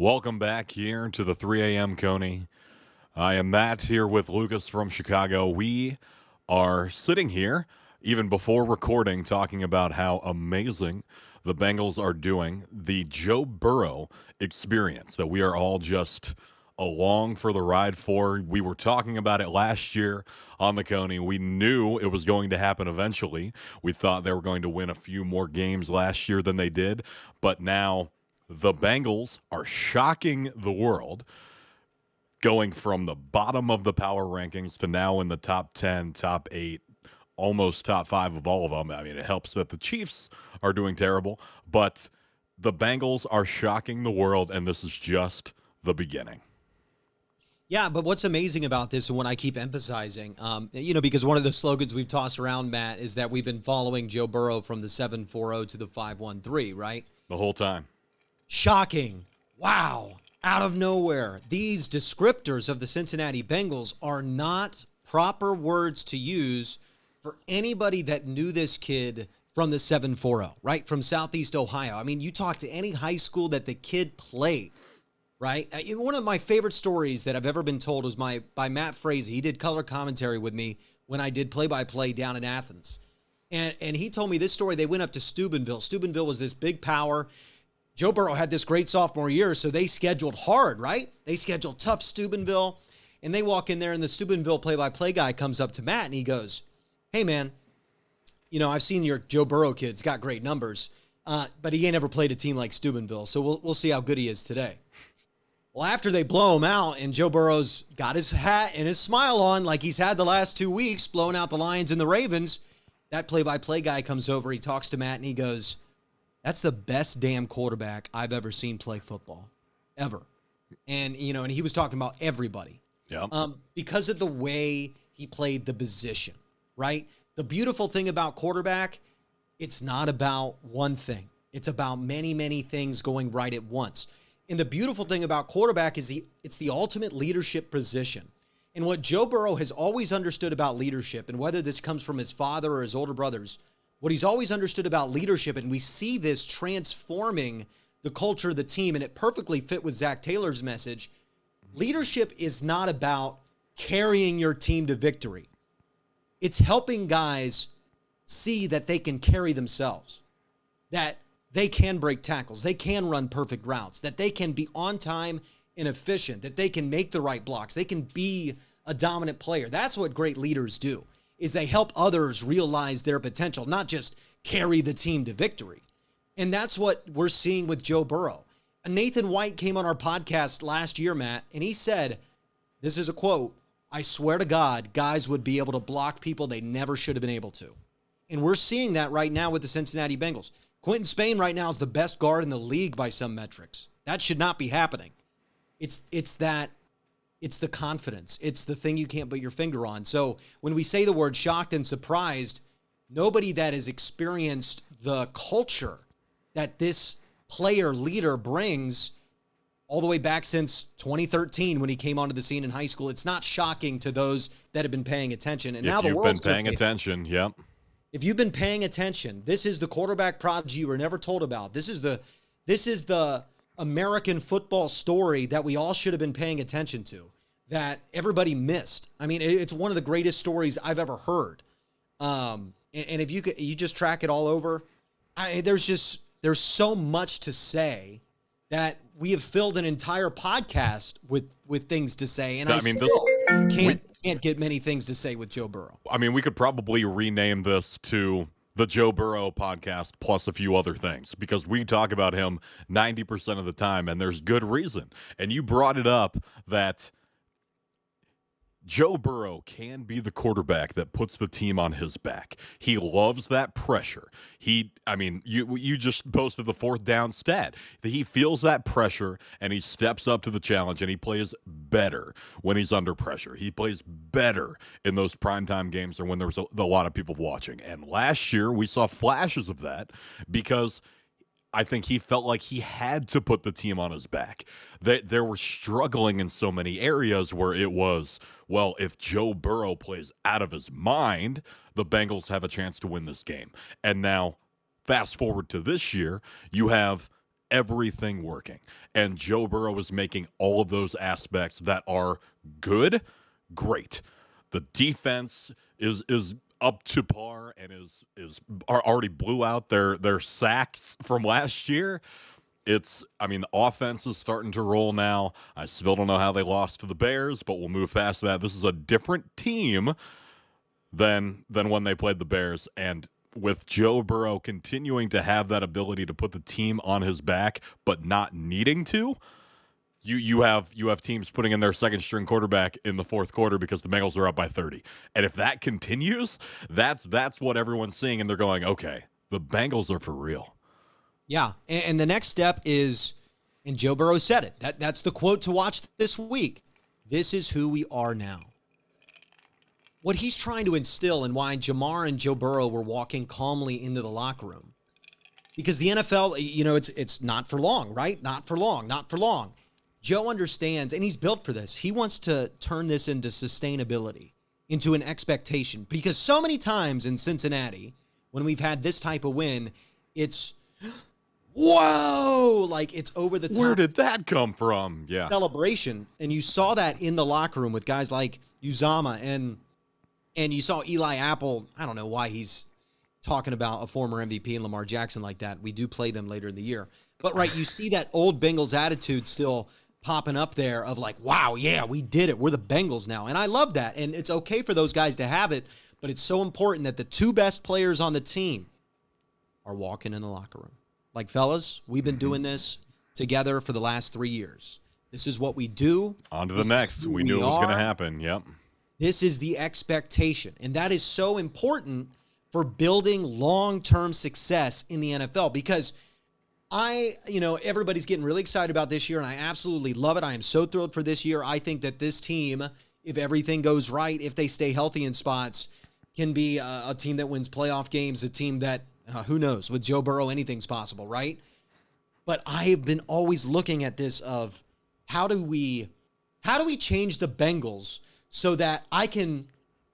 Welcome back here to the 3 a.m. Coney. I am Matt here with Lukas from Chicago. We are sitting here, even before recording, talking about how amazing the Bengals are doing. The Joe Burrow experience that we are all just along for the ride for. We were talking about it last year on the Coney. We knew it was going to happen eventually. We thought they were going to win a few more games last year than they did, but now the Bengals are shocking the world, going from the bottom of the power rankings to now in the top 10, top eight, almost top five of all of them. I mean, it helps that the Chiefs are doing terrible, but the Bengals are shocking the world, and this is just the beginning. Yeah, but what's amazing about this and what I keep emphasizing, um, you know, because one of the slogans we've tossed around, Matt, is that we've been following Joe Burrow from the 740 to the 513, right? The whole time. Shocking. Wow. Out of nowhere. These descriptors of the Cincinnati Bengals are not proper words to use for anybody that knew this kid from the 740, right? From Southeast Ohio. I mean, you talk to any high school that the kid played right? Uh, one of my favorite stories that I've ever been told was my by Matt Frazee. He did color commentary with me when I did play by play down in Athens. And and he told me this story. They went up to Steubenville. Steubenville was this big power. Joe Burrow had this great sophomore year, so they scheduled hard, right? They scheduled tough Steubenville. And they walk in there, and the Steubenville play by play guy comes up to Matt and he goes, Hey, man, you know, I've seen your Joe Burrow kid's got great numbers, uh, but he ain't ever played a team like Steubenville. So we'll, we'll see how good he is today. Well, after they blow him out and Joe Burrow's got his hat and his smile on like he's had the last two weeks, blowing out the Lions and the Ravens, that play by play guy comes over. He talks to Matt and he goes, That's the best damn quarterback I've ever seen play football, ever. And, you know, and he was talking about everybody. Yeah. Um, because of the way he played the position, right? The beautiful thing about quarterback, it's not about one thing, it's about many, many things going right at once. And the beautiful thing about quarterback is the it's the ultimate leadership position. And what Joe Burrow has always understood about leadership, and whether this comes from his father or his older brothers, what he's always understood about leadership, and we see this transforming the culture of the team, and it perfectly fit with Zac Taylor's message. Leadership is not about carrying your team to victory. It's helping guys see that they can carry themselves. That they can break tackles, they can run perfect routes, that they can be on time and efficient, that they can make the right blocks, they can be a dominant player. That's what great leaders do. Is they help others realize their potential, not just carry the team to victory. And that's what we're seeing with Joe Burrow. Nathan White came on our podcast last year, Matt, and he said, This is a quote I swear to God, guys would be able to block people they never should have been able to. And we're seeing that right now with the Cincinnati Bengals. Quinton Spain right now is the best guard in the league by some metrics. That should not be happening. It's it's that it's the confidence. It's the thing you can't put your finger on. So when we say the word shocked and surprised, nobody that has experienced the culture that this player leader brings all the way back since 2013 when he came onto the scene in high school. It's not shocking to those that have been paying attention. And if now the world's been paying attention, yep. if you've been paying attention, this is the quarterback prodigy you were never told about. This is the this is the American football story that we all should have been paying attention to that everybody missed. I mean, it's one of the greatest stories I've ever heard. Um, and, and if you could, you just track it all over. I, there's just there's so much to say that we have filled an entire podcast with with things to say, and I, I mean, this- can't can't get many things to say with Joe Burrow. I mean, we could probably rename this to the Joe Burrow podcast plus a few other things because we talk about him 90% of the time and there's good reason. And you brought it up that Joe Burrow can be the quarterback that puts the team on his back. He loves that pressure. He I mean, you you just posted the fourth down stat. He feels that pressure and he steps up to the challenge and he plays better when he's under pressure. He plays better in those primetime games or when there's a, a lot of people watching. And last year we saw flashes of that because I think he felt like he had to put the team on his back. They, they were struggling in so many areas where it was, well, if Joe Burrow plays out of his mind, the Bengals have a chance to win this game. And now, fast forward to this year, you have everything working. And Joe Burrow is making all of those aspects that are good great. The defense is is up to par and is is already blew out their their sacks from last year. It's I mean the offense is starting to roll now. I still don't know how they lost to the Bears, but we'll move past that. This is a different team than than when they played the Bears and with Joe Burrow continuing to have that ability to put the team on his back but not needing to, you you have you have teams putting in their second string quarterback in the fourth quarter because the Bengals are up by 30. And if that continues, that's that's what everyone's seeing and they're going, "Okay, the Bengals are for real." Yeah, and, and the next step is and Joe Burrow said it. That that's the quote to watch this week. This is who we are now. What he's trying to instill and why Ja'Marr and Joe Burrow were walking calmly into the locker room. Because the NFL, you know, it's it's not for long, right? Not for long, not for long Joe understands, and he's built for this. He wants to turn this into sustainability, into an expectation. Because so many times in Cincinnati, when we've had this type of win, it's whoa, like it's over the top. Where did that come from? Yeah. Celebration. And you saw that in the locker room with guys like Uzomah and and you saw Eli Apple. I don't know why he's talking about a former MVP and Lamar Jackson like that. We do play them later in the year. But right, you see that old Bengals attitude still popping up there of like, wow, yeah, we did it. We're the Bengals now. And I love that. And it's okay for those guys to have it, but it's so important that the two best players on the team are walking in the locker room. Like, fellas, we've been mm-hmm. doing this together for the last three years. This is what we do. On to the next. We knew we it was going to happen. Yep. This is the expectation. And that is so important for building long term success in the NFL because – I, you know, everybody's getting really excited about this year, and I absolutely love it. I am so thrilled for this year. I think that this team, if everything goes right, if they stay healthy in spots, can be a, a team that wins playoff games, a team that, uh, who knows, with Joe Burrow, anything's possible, right? But I have been always looking at this of how do we, how do we change the Bengals so that I can,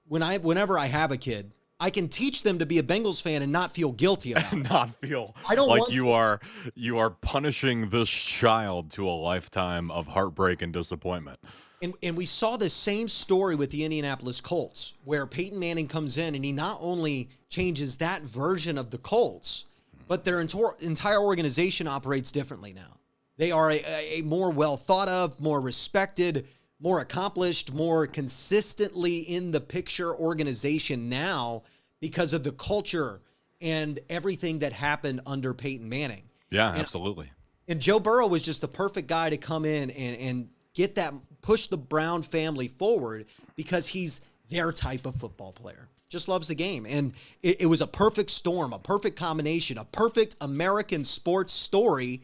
when I, whenever I have a kid, I can teach them to be a Bengals fan and not feel guilty about it. not feel I don't like you are you are punishing this child to a lifetime of heartbreak and disappointment. And and we saw the same story with the Indianapolis Colts, where Peyton Manning comes in and he not only changes that version of the Colts, but their entire organization operates differently now. They are a, a more well thought of, more respected, more accomplished, more consistently in the picture organization now because of the culture and everything that happened under Peyton Manning. Yeah, and, absolutely. And Joe Burrow was just the perfect guy to come in and, and get that, push the Brown family forward because he's their type of football player. Just loves the game. And it, it was a perfect storm, a perfect combination, a perfect American sports story.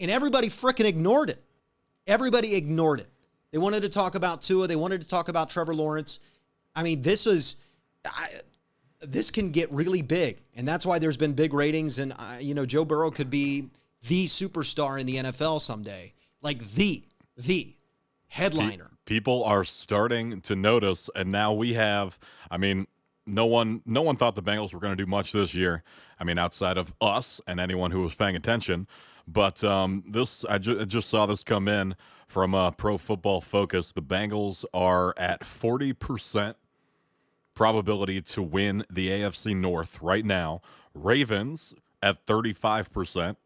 And everybody freaking ignored it. Everybody ignored it. They wanted to talk about Tua. They wanted to talk about Trevor Lawrence. I mean, this is I, this can get really big, and that's why there's been big ratings. And you know, Joe Burrow could be the superstar in the NFL someday, like the the headliner. People are starting to notice, and now we have. I mean, no one no one thought the Bengals were going to do much this year. I mean, outside of us and anyone who was paying attention. But um, this, I, ju- I just saw this come in from uh, Pro Football Focus. The Bengals are at 40% probability to win the AFC North right now. Ravens at 35%.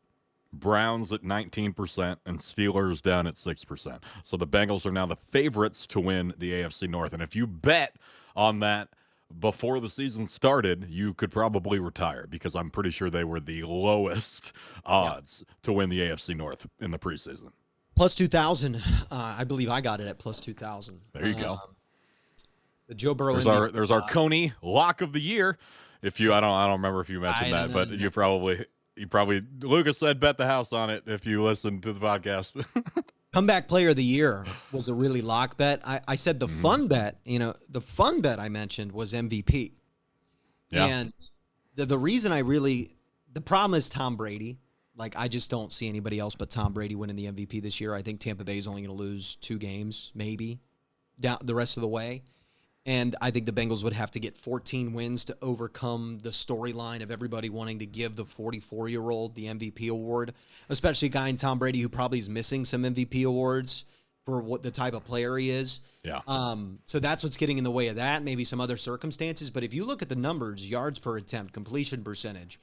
Browns at 19% and Steelers down at 6%. So the Bengals are now the favorites to win the AFC North. And if you bet on that before the season started, you could probably retire because I'm pretty sure they were the lowest odds yeah. to win the AFC North in the preseason. Plus 2,000. Uh, I believe I got it at plus 2,000. There you go. Um, the Joe Burrow. There's our there's our uh, Coney lock of the year. If you, I don't, I don't remember if you mentioned I, that, but you probably, you probably, Lukas said bet the house on it if you listened to the podcast. Comeback player of the year was a really lock bet. I, I said the mm-hmm. fun bet, you know, the fun bet I mentioned was MVP. Yeah. And the, the reason I really, the problem is Tom Brady. Like I just don't see anybody else but Tom Brady winning the MVP this year. I think Tampa Bay is only going to lose two games, maybe, down the rest of the way. And I think the Bengals would have to get 14 wins to overcome the storyline of everybody wanting to give the 44 year old the MVP award, especially a guy in Tom Brady who probably is missing some MVP awards for what the type of player he is. Yeah. Um, so that's what's getting in the way of that. Maybe some other circumstances, but if you look at the numbers, yards per attempt, completion percentage,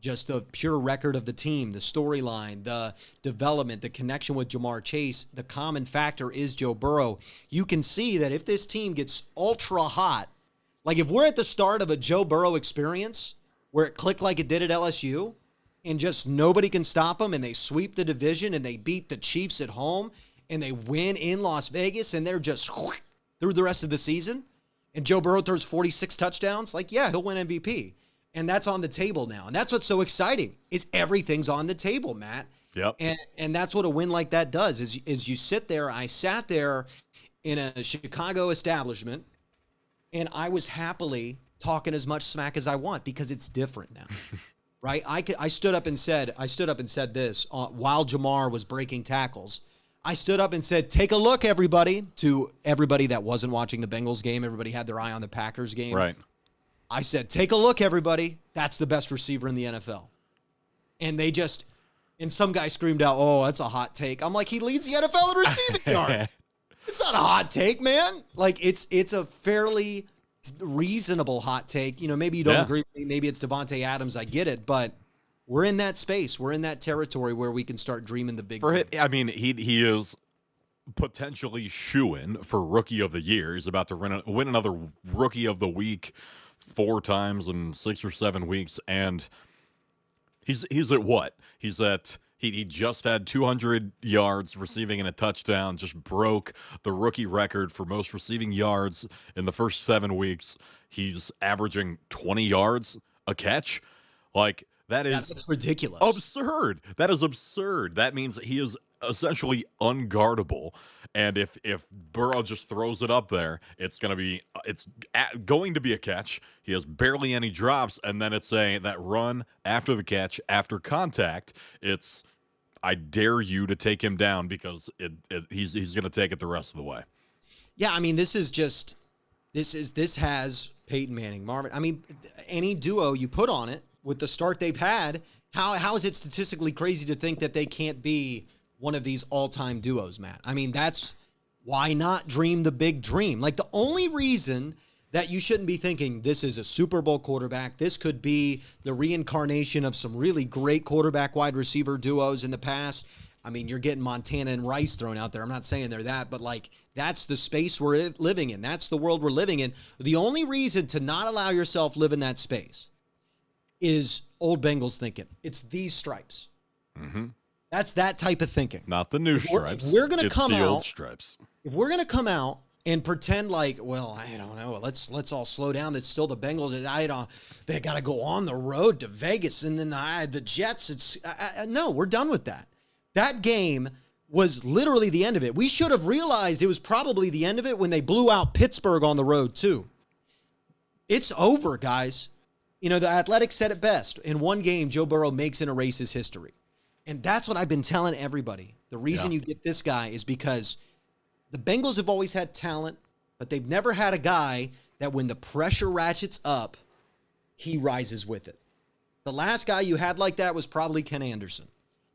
just the pure record of the team, the storyline, the development, the connection with Ja'Marr Chase, the common factor is Joe Burrow. You can see that if this team gets ultra hot, like if we're at the start of a Joe Burrow experience where it clicked like it did at LSU and just nobody can stop them and they sweep the division and they beat the Chiefs at home and they win in Las Vegas and they're just through the rest of the season and Joe Burrow throws 46 touchdowns, like yeah, he'll win MVP and that's on the table now. And that's what's so exciting is everything's on the table, Matt. Yep. And and that's what a win like that does is is you sit there. I sat there in a Chicago establishment, and I was happily talking as much smack as I want because it's different now. right? I could, I stood up and said I stood up and said this uh, while Ja'Marr was breaking tackles. I stood up and said, "Take a look, everybody!" To everybody that wasn't watching the Bengals game, everybody had their eye on the Packers game. Right. I said, take a look, everybody. That's the best receiver in the NFL. And they just, and some guy screamed out, oh, that's a hot take. I'm like, he leads the NFL in receiving yard. It's not a hot take, man. Like it's it's a fairly reasonable hot take. You know, maybe you don't Yeah. agree with me. Maybe it's Davante Adams. I get it, but we're in that space. We're in that territory where we can start dreaming the big. For him, I mean, he he is potentially shoo for rookie of the year. He's about to win, win another rookie of the week four times in six or seven weeks, and he's he's at what? He's at he he just had 200 yards receiving and a touchdown. Just broke the rookie record for most receiving yards in the first seven weeks. He's averaging 20 yards a catch. Like that is That's ridiculous. absurd. That is absurd. That means he is essentially unguardable. And if if Burrow just throws it up there, it's gonna be uh, it's a, going to be a catch. He has barely any drops, and then it's a that run after the catch after contact. It's I dare you to take him down because it, it he's he's gonna take it the rest of the way. Yeah, I mean, this is just this is this has Peyton Manning, Marvin. I mean, any duo you put on it with the start they've had, how how is it statistically crazy to think that they can't be one of these all-time duos, Matt? I mean, that's why not dream the big dream? Like the only reason that you shouldn't be thinking this is a Super Bowl quarterback. This could be the reincarnation of some really great quarterback wide receiver duos in the past. I mean, you're getting Montana and Rice thrown out there. I'm not saying they're that, but like that's the space we're living in. That's the world we're living in. The only reason to not allow yourself live in that space is old Bengals thinking. It's these stripes. Mm-hmm. That's that type of thinking. Not the new If we're- stripes. we're gonna it's come the old out- stripes. If we're gonna come out and pretend like, well, I don't know, let's let's all slow down. It's still the Bengals. I don't. They got to go on the road to Vegas, and then I, the Jets. It's I, I, no, we're done with that. That game was literally the end of it. We should have realized it was probably the end of it when they blew out Pittsburgh on the road too. It's over, guys. You know, the Athletics said it best. In one game, Joe Burrow makes and erases history. And that's what I've been telling everybody. The reason Yeah. you get this guy is because the Bengals have always had talent, but they've never had a guy that when the pressure ratchets up, he rises with it. The last guy you had like that was probably Ken Anderson.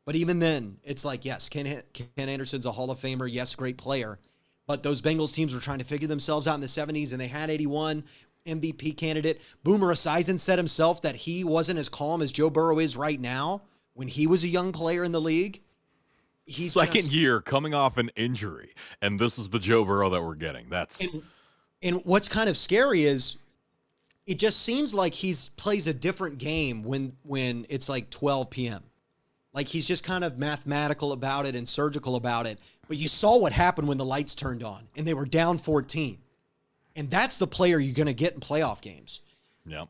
But even then, it's like, yes, Ken, Ken Anderson's a Hall of Famer. Yes, great player. But those Bengals teams were trying to figure themselves out in the 70s, and they had 81 MVP candidate. Boomer Esiason said himself that he wasn't as calm as Joe Burrow is right now when he was a young player in the league. He's Second just- year coming off an injury, and this is the Joe Burrow that we're getting. That's And, and what's kind of scary is it just seems like he's plays a different game when when it's like 12 p.m. Like he's just kind of mathematical about it and surgical about it. But you saw what happened when the lights turned on and they were down 14. And that's the player you're going to get in playoff games. Yep.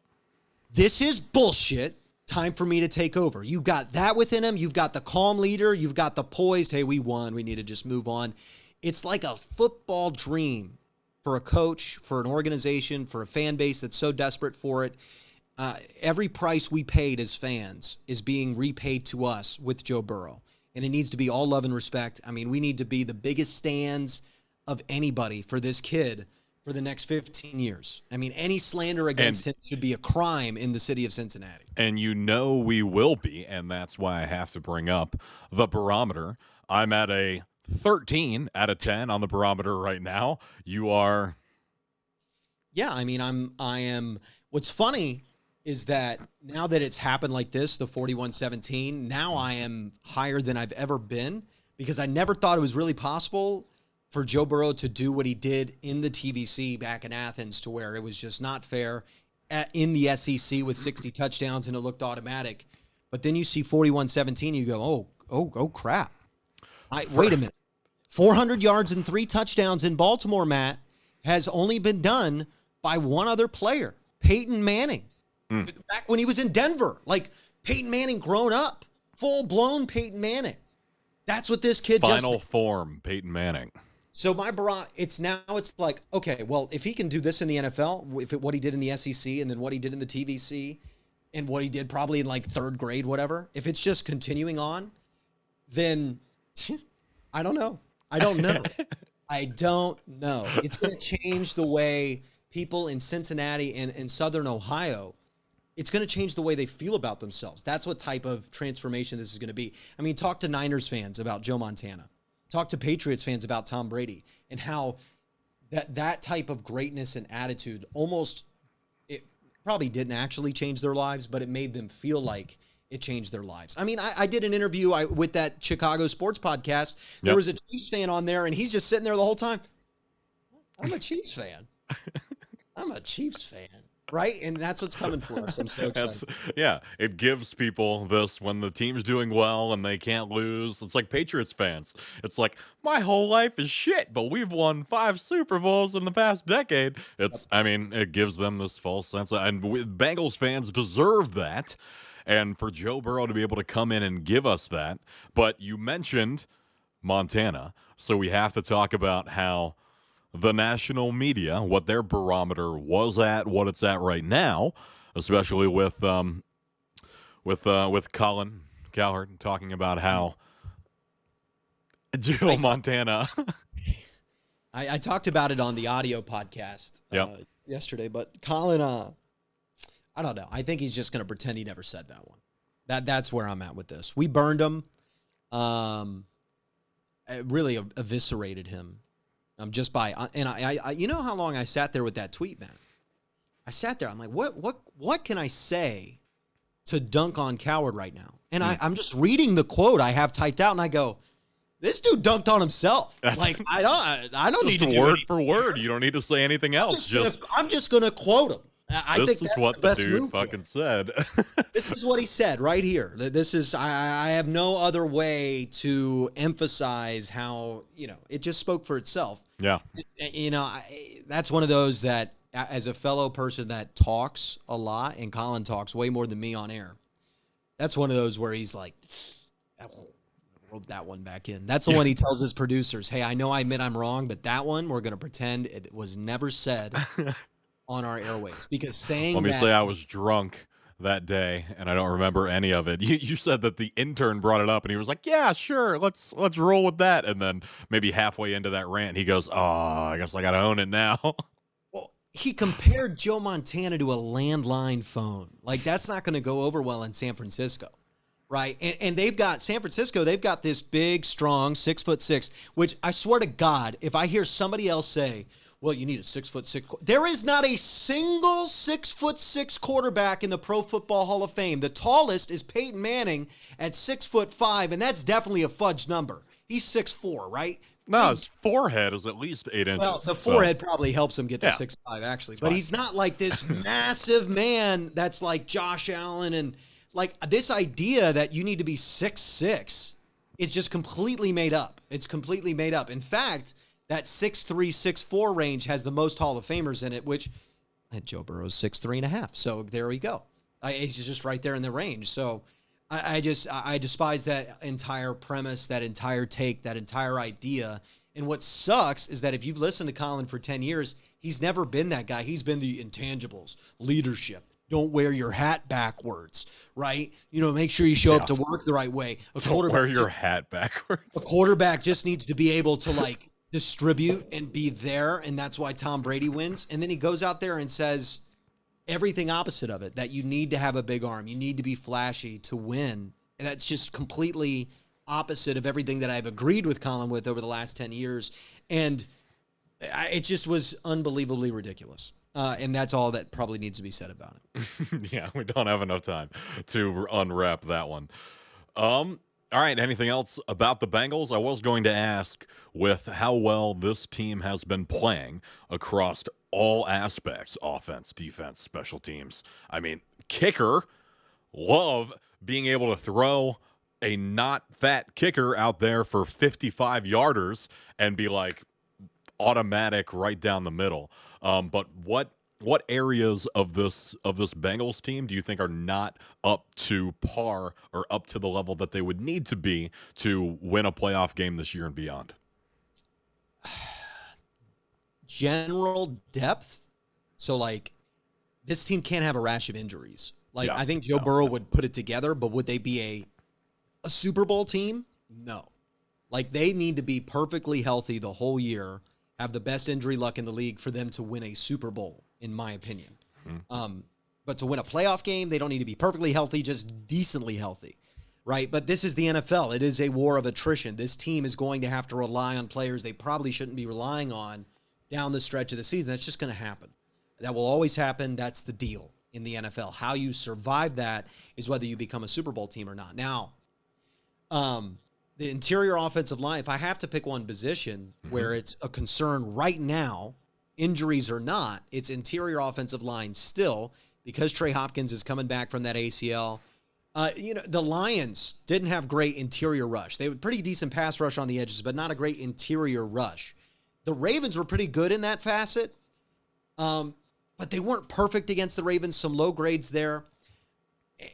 This is bullshit. Time for me to take over. You've got that within him. You've got the calm leader. You've got the poised, hey, we won. We need to just move on. It's like a football dream for a coach, for an organization, for a fan base that's so desperate for it. Uh, every price we paid as fans is being repaid to us with Joe Burrow. And it needs to be all love and respect. I mean, we need to be the biggest stands of anybody for this kid for the next 15 years. I mean, any slander against and, him should be a crime in the city of Cincinnati. And you know we will be, and that's why I have to bring up the barometer. I'm at a 13 out of 10 on the barometer right now. You are Yeah, I mean, I'm I am what's funny is that now that it's happened like this, the 41-17, now I am higher than I've ever been because I never thought it was really possible for Joe Burrow to do what he did in the TVC back in Athens to where it was just not fair at, in the SEC with 60 touchdowns and it looked automatic. But then you see 41-17, you go, "Oh, oh, oh crap." I wait a minute. 400 yards and 3 touchdowns in Baltimore, Matt, has only been done by one other player, Peyton Manning. Mm. Back when he was in Denver, like Peyton Manning grown up, full-blown Peyton Manning. That's what this kid Final just form, Peyton Manning. So my bra, it's now it's like okay, well, if he can do this in the NFL, if it, what he did in the SEC, and then what he did in the TVC, and what he did probably in like third grade, whatever. If it's just continuing on, then I don't know. I don't know. I don't know. It's going to change the way people in Cincinnati and, in Southern Ohio. It's going to change the way they feel about themselves. That's what type of transformation this is going to be. I mean, talk to Niners fans about Joe Montana Talk to Patriots fans about Tom Brady and how that that type of greatness and attitude almost it probably didn't actually change their lives, but it made them feel like it changed their lives. I mean, I, I did an interview I, with that Chicago sports podcast. There was a Chiefs fan on there, and he's just sitting there the whole time. I'm a Chiefs fan. I'm a Chiefs fan right? And that's what's coming for us. I'm so excited. Yeah, it gives people this when the team's doing well and they can't lose. It's like Patriots fans. It's like my whole life is shit, but we've won five Super Bowls in the past decade. It's, I mean, it gives them this false sense, of, and Bengals fans deserve that. And for Joe Burrow to be able to come in and give us that, but you mentioned Montana, so we have to talk about how the national media, what their barometer was at, what it's at right now, especially with um, with uh, with Colin Cowherd talking about how Joe Montana. I, I, talked about it on the audio podcast uh, yep. yesterday, but Colin, uh, I don't know. I think he's just going to pretend he never said that one. That that's where I'm at with this. We burned him. Um, really eviscerated him um, just by uh, and I, I, you know how long I sat there with that tweet, man. I sat there. I'm like, what, what, what can I say to dunk on Cowherd right now? And I, I'm just reading the quote I have typed out, and I go, this dude dunked on himself. That's, like I don't, I don't need to word for word. You don't need to say anything else. I'm just, just gonna, I'm just gonna quote him. I this think is what the, the dude fucking said. this is what he said right here. This is I, I have no other way to emphasize how you know it just spoke for itself. Yeah, you know I, that's one of those that as a fellow person that talks a lot, and Colin talks way more than me on air. That's one of those where he's like, rope that one back in. That's the yeah. one he tells his producers, "Hey, I know I admit I'm wrong, but that one we're going to pretend it was never said." on our airways because saying let me that, say i was drunk that day and i don't remember any of it you, you said that the intern brought it up and he was like yeah sure let's let's roll with that and then maybe halfway into that rant he goes oh i guess i gotta own it now well he compared joe montana to a landline phone like that's not going to go over well in san francisco right? And, and, they've got San Francisco. They've got this big, strong, six foot six. Which I swear to God, if I hear somebody else say, well, you need a six foot six. There is not a single six foot six quarterback in the Pro Football Hall of Fame. The tallest is Peyton Manning at six foot five, and that's definitely a fudge number. He's six four, right? No, his forehead is at least eight inches. Well, the forehead so. probably helps him get to yeah. six five, actually. It's but fine. he's not like this massive man that's like Josh Allen and like this idea that you need to be six six is just completely made up. It's completely made up. In fact that six three six four range has the most Hall of Famers in it, which eh, Joe Burrow's six three and a half. So there we go. I, he's just right there in the range. So I, I just I despise that entire premise, that entire take, that entire idea. And what sucks is that if you've listened to Colin for 10 years, he's never been that guy. He's been the intangibles, leadership. Don't wear your hat backwards, right? You know, make sure you show yeah. up to work the right way. A Don't wear your hat backwards. A quarterback just needs to be able to like distribute and be there, and that's why Tom Brady wins. And then he goes out there and says everything opposite of it that you need to have a big arm, you need to be flashy to win. And that's just completely opposite of everything that I've agreed with Colin with over the last 10 years. And it just was unbelievably ridiculous. Uh, and that's all that probably needs to be said about it. yeah, we don't have enough time to unwrap that one. Um, all right, anything else about the Bengals? I was going to ask with how well this team has been playing across all aspects offense, defense, special teams. I mean, kicker, love being able to throw a not fat kicker out there for 55 yarders and be like automatic right down the middle. Um, but what what areas of this of this Bengals team do you think are not up to par or up to the level that they would need to be to win a playoff game this year and beyond? General depth. So like this team can't have a rash of injuries. Like yeah, I think Joe no, Burrow no. would put it together, but would they be a a Super Bowl team? No. Like they need to be perfectly healthy the whole year, have the best injury luck in the league for them to win a Super Bowl in my opinion. Mm-hmm. Um, but to win a playoff game, they don't need to be perfectly healthy, just decently healthy, right? But this is the NFL. It is a war of attrition. This team is going to have to rely on players they probably shouldn't be relying on down the stretch of the season. That's just going to happen. That will always happen. That's the deal in the NFL. How you survive that is whether you become a Super Bowl team or not. Now, um, the interior offensive line, if I have to pick one position mm-hmm. where it's a concern right now, injuries or not, it's interior offensive line still because Trey Hopkins is coming back from that ACL. Uh, you know, the Lions didn't have great interior rush. They had pretty decent pass rush on the edges, but not a great interior rush. The Ravens were pretty good in that facet, um, but they weren't perfect against the Ravens. Some low grades there.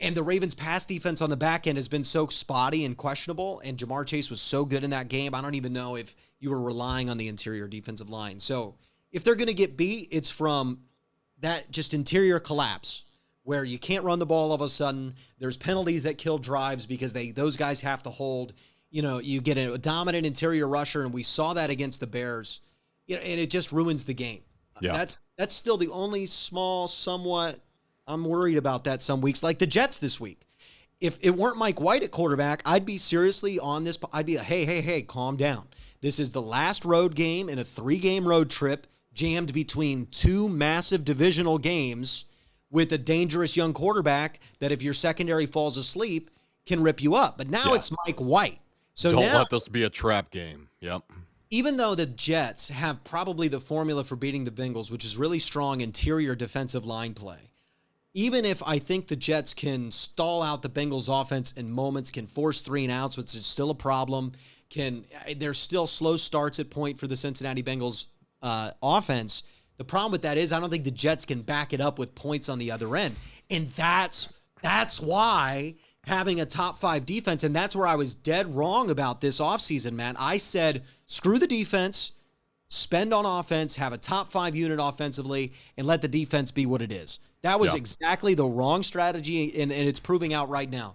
And the Ravens' pass defense on the back end has been so spotty and questionable. And Ja'Marr Chase was so good in that game. I don't even know if you were relying on the interior defensive line. So if they're going to get beat, it's from that just interior collapse where you can't run the ball all of a sudden. There's penalties that kill drives because they those guys have to hold. You know, you get a dominant interior rusher, and we saw that against the Bears. You know, and it just ruins the game. Yeah. That's that's still the only small, somewhat. I'm worried about that some weeks, like the Jets this week. If it weren't Mike White at quarterback, I'd be seriously on this. I'd be, like, hey, hey, hey, calm down. This is the last road game in a three game road trip jammed between two massive divisional games with a dangerous young quarterback that if your secondary falls asleep can rip you up. But now yeah. it's Mike White. So don't now, let this be a trap game. Yep. Even though the Jets have probably the formula for beating the Bengals, which is really strong interior defensive line play, even if I think the Jets can stall out the Bengals offense in moments, can force three and outs, which is still a problem, can there's still slow starts at point for the Cincinnati Bengals uh, offense. The problem with that is I don't think the Jets can back it up with points on the other end. And that's that's why having a top five defense, and that's where I was dead wrong about this offseason, man. I said, screw the defense, spend on offense, have a top five unit offensively, and let the defense be what it is. That was exactly the wrong strategy, and, and it's proving out right now.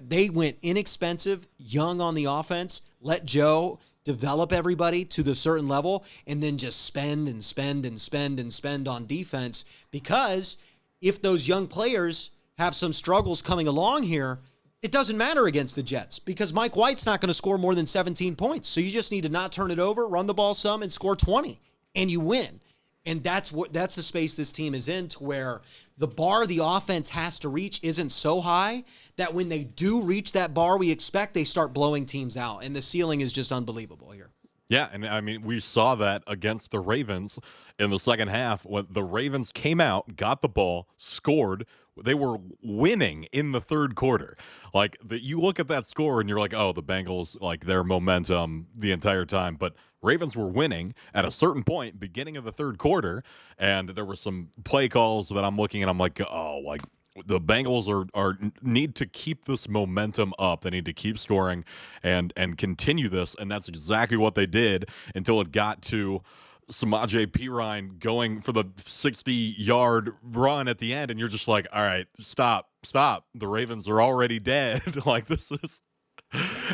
They went inexpensive, young on the offense, let Joe develop everybody to the certain level and then just spend and spend and spend and spend on defense because if those young players have some struggles coming along here it doesn't matter against the Jets because Mike White's not going to score more than 17 points. So you just need to not turn it over, run the ball some and score 20 and you win. And that's what that's the space this team is in to where the bar the offense has to reach isn't so high that when they do reach that bar we expect, they start blowing teams out. And the ceiling is just unbelievable here. Yeah, and I mean, we saw that against the Ravens in the second half when the Ravens came out, got the ball, scored. They were winning in the third quarter. Like the, you look at that score and you're like, oh, the Bengals like their momentum the entire time, but Ravens were winning at a certain point, beginning of the third quarter, and there were some play calls that I'm looking and I'm like, oh, like the Bengals are are need to keep this momentum up. They need to keep scoring and and continue this, and that's exactly what they did until it got to Samaje Perine going for the 60 yard run at the end, and you're just like, all right, stop, stop. The Ravens are already dead. like this is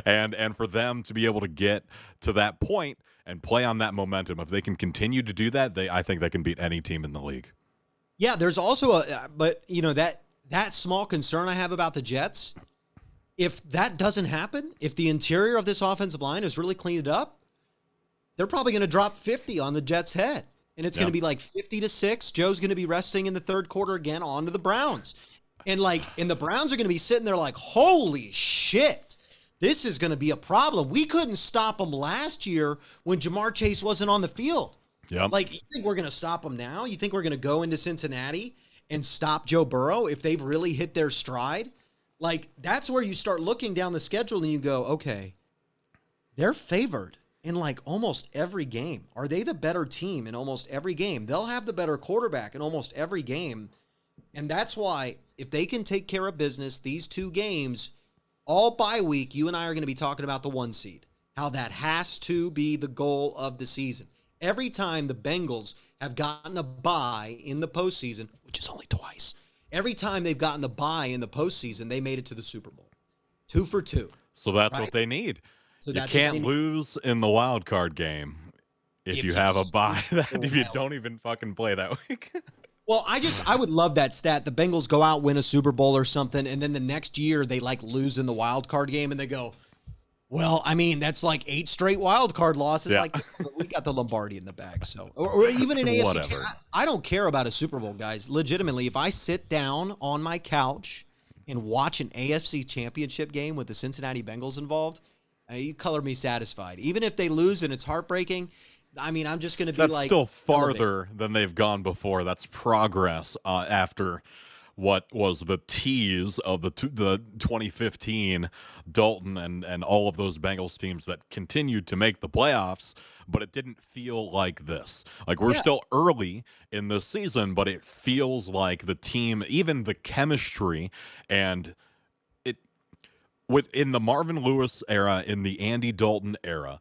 and and for them to be able to get to that point and play on that momentum, if they can continue to do that, they I think they can beat any team in the league. Yeah, there's also a uh, but you know that that small concern I have about the Jets. If that doesn't happen, if the interior of this offensive line is really cleaned up, they're probably going to drop 50 on the Jets' head. And it's Yeah. going to be like 50 to 6. Joe's going to be resting in the third quarter again onto the Browns. And like and the Browns are going to be sitting there like, "Holy shit. This is going to be a problem. We couldn't stop them last year when Ja'Marr Chase wasn't on the field." Yep. Like, you think we're going to stop them now? You think we're going to go into Cincinnati and stop Joe Burrow if they've really hit their stride? Like, that's where you start looking down the schedule and you go, okay, they're favored in like almost every game. Are they the better team in almost every game? They'll have the better quarterback in almost every game. And that's why, if they can take care of business these two games, all bye week, you and I are going to be talking about the one seed, how that has to be the goal of the season. Every time the Bengals have gotten a bye in the postseason, which is only twice, every time they've gotten the bye in the postseason, they made it to the Super Bowl. Two for two. so that's right. what they need. So you can't lose in the wild card game if, If you you have a bye. That if you don't even fucking play that week. Well, I just I would love that stat. The Bengals go out, win a Super Bowl or something, and then the next year they like lose in the wild card game, and they go, "Well, I mean, that's like eight straight wild card losses. Yeah. Like we got the Lombardi in the bag, so or, or even an AFC. Whatever. I, I don't care about a Super Bowl, guys. Legitimately, if I sit down on my couch and watch an AFC Championship game with the Cincinnati Bengals involved, uh, you color me satisfied. Even if they lose and it's heartbreaking. I mean, I'm just going to be That's like still elevated. farther than they've gone before. That's progress uh, after what was the tease of the t- the 2015 Dalton and and all of those Bengals teams that continued to make the playoffs, but it didn't feel like this. Like we're Yeah. still early in the season, but it feels like the team, even the chemistry and it with in the Marvin Lewis era, in the Andy Dalton era,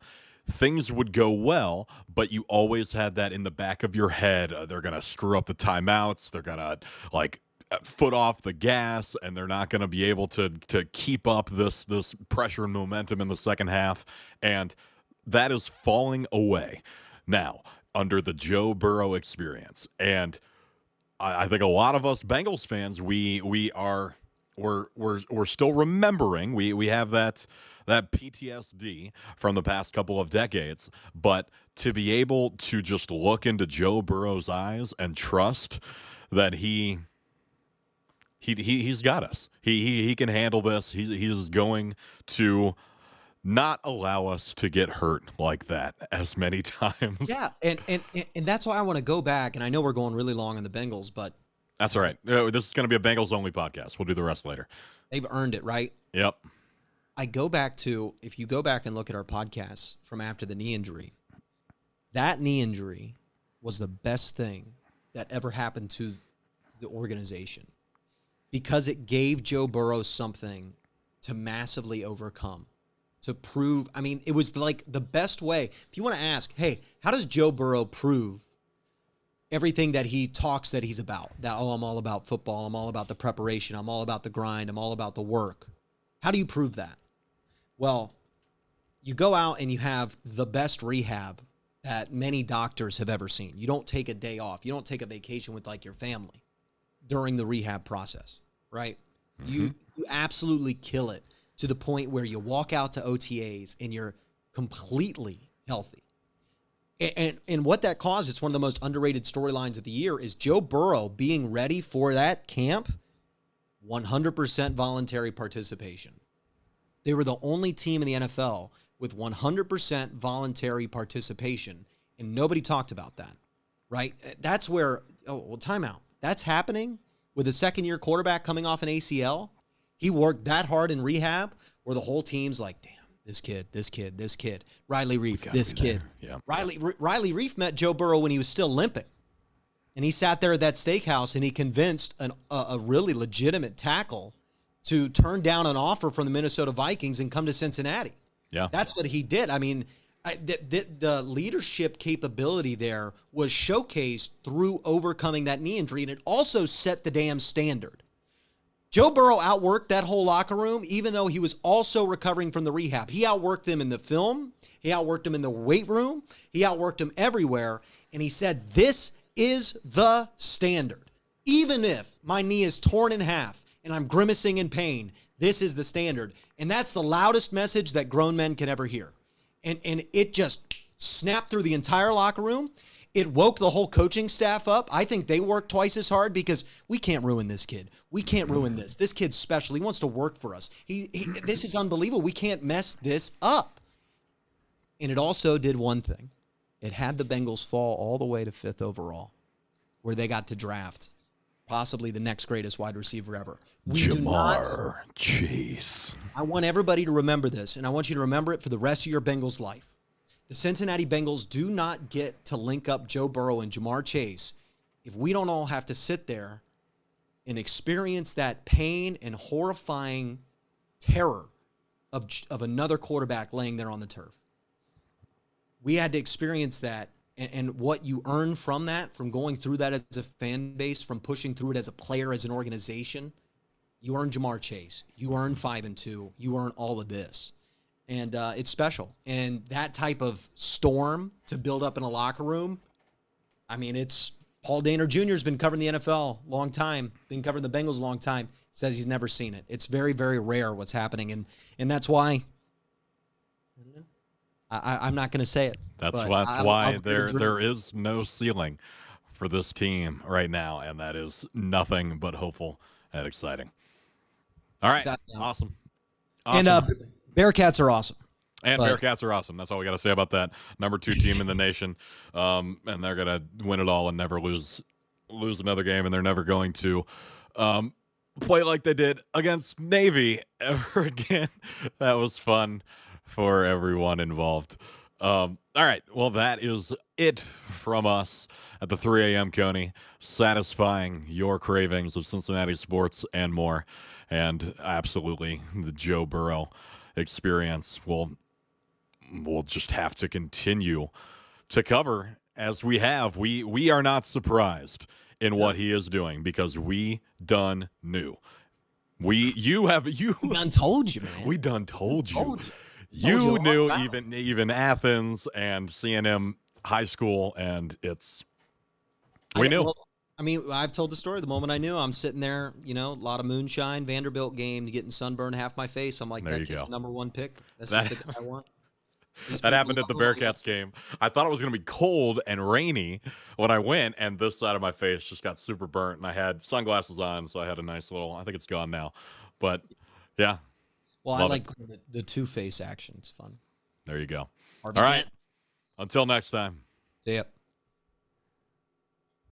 things would go well, but you always had that in the back of your head. Uh, they're gonna screw up the timeouts. They're gonna like uh, foot off the gas, and they're not gonna be able to to keep up this this pressure and momentum in the second half, and that is falling away now under the Joe Burrow experience, and. I, I think a lot of us Bengals fans, we we are we're we're we're still remembering. We we have that that PTSD from the past couple of decades, but to be able to just look into Joe Burrow's eyes and trust that he he, he he's got us. He he, he can handle this. He he's going to not allow us to get hurt like that as many times. Yeah, and and and- that's why I want to go back. And I know we're going really long on the Bengals, but That's all right. Uh, This is going to be a Bengals only podcast. We'll do the rest later. they've earned it, right? Yep. I go back to if you go back and look at our podcasts from after the knee injury, that knee injury was the best thing that ever happened to the organization because it gave Joe Burrow something to massively overcome, to prove. I mean, it was like the best way. If you want to ask, hey, how does Joe Burrow prove everything that he talks that he's about? That, oh, I'm all about football. I'm all about the preparation. I'm all about the grind. I'm all about the work. How do you prove that? Well, you go out and you have the best rehab that many doctors have ever seen. You don't take a day off. You don't take a vacation with like your family during the rehab process, right? You mm-hmm. you absolutely kill it to the point where you walk out to OTAs and you're completely healthy. And and what that caused, it's one of the most underrated storylines of the year, is Joe Burrow being ready for that camp, 100% voluntary participation. They were the only team in the NFL with 100% voluntary participation, and nobody talked about that, right? Eh, that's where, oh, well, timeout. That's happening with a second year quarterback coming off an ACL. He worked that hard in rehab where the whole team's like, damn, this kid, this kid, this kid, Riley Reiff, this kid. there. Yeah. Riley, R- Riley Reiff met Joe Burrow when he was still limping. And he sat there at that steakhouse and he convinced an, a, a really legitimate tackle to turn down an offer from the Minnesota Vikings and come to Cincinnati. Yeah. That's what he did. I mean, I, the, the, the leadership capability there was showcased through overcoming that knee injury, and it also set the damn standard. Joe Burrow outworked that whole locker room, even though he was also recovering from the rehab. He outworked them in the film, he outworked them in the weight room, he outworked them everywhere. And he said, This is the standard. Even if my knee is torn in half and I'm grimacing in pain, this is the standard. And that's the loudest message that grown men can ever hear. And, and it just snapped through the entire locker room. It woke the whole coaching staff up. I think they worked twice as hard because we can't ruin this kid. We can't ruin this. This kid's special. He wants to work for us. He, he this is unbelievable. We can't mess this up. And it also did one thing. It had the Bengals fall all the way to 5th overall where they got to draft possibly the next greatest wide receiver ever. We Ja'Marr Chase. I want everybody to remember this and I want you to remember it for the rest of your Bengals life. The Cincinnati Bengals do not get to link up Joe Burrow and Ja'Marr Chase if we don't all have to sit there and experience that pain and horrifying terror of, of another quarterback laying there on the turf. We had to experience that and, and what you earn from that, from going through that as a fan base, from pushing through it as a player, as an organization. You earn Ja'Marr Chase. You earn five and two. You earn all of this and uh, it's special. And that type of storm to build up in a locker room, I mean, it's Paul Dehner Jr. has been covering the NFL a long time, been covering the Bengals a long time. Says he's never seen it. It's very, very rare what's happening, and and that's why. I, am not going to say it. That's that's I, why i there there is no ceiling for this team right now, and that is nothing but hopeful and exciting. All right, awesome. awesome. And uh, Bearcats are awesome. And but, Bearcats are awesome. That's all we got to say about that. Number two team in the nation, um, and they're gonna win it all and never lose lose another game, and they're never going to um, play like they did against Navy ever again. that was fun for everyone involved. Um, all right, well, that is it from us at the 3 a.m. Coney, satisfying your cravings of Cincinnati sports and more, and absolutely the Joe Burrow experience will we'll just have to continue to cover as we have. We we are not surprised in what he is doing because we done knew. We you have you we done told you, man. We done told you. Told you. You, told you knew even even Athens and CNM high school and it's we I, knew. Well, I mean, I've told the story. The moment I knew, I'm sitting there, you know, a lot of moonshine, Vanderbilt game, getting sunburned half my face. I'm like, there that kid's go. number one pick. That, the guy I want. that happened at the Bearcats game. I thought it was going to be cold and rainy when I went, and this side of my face just got super burnt. And I had sunglasses on, so I had a nice little. I think it's gone now, but yeah. Well, I like the, the two face action. It's fun. There you go. All right. Until next time. See ya.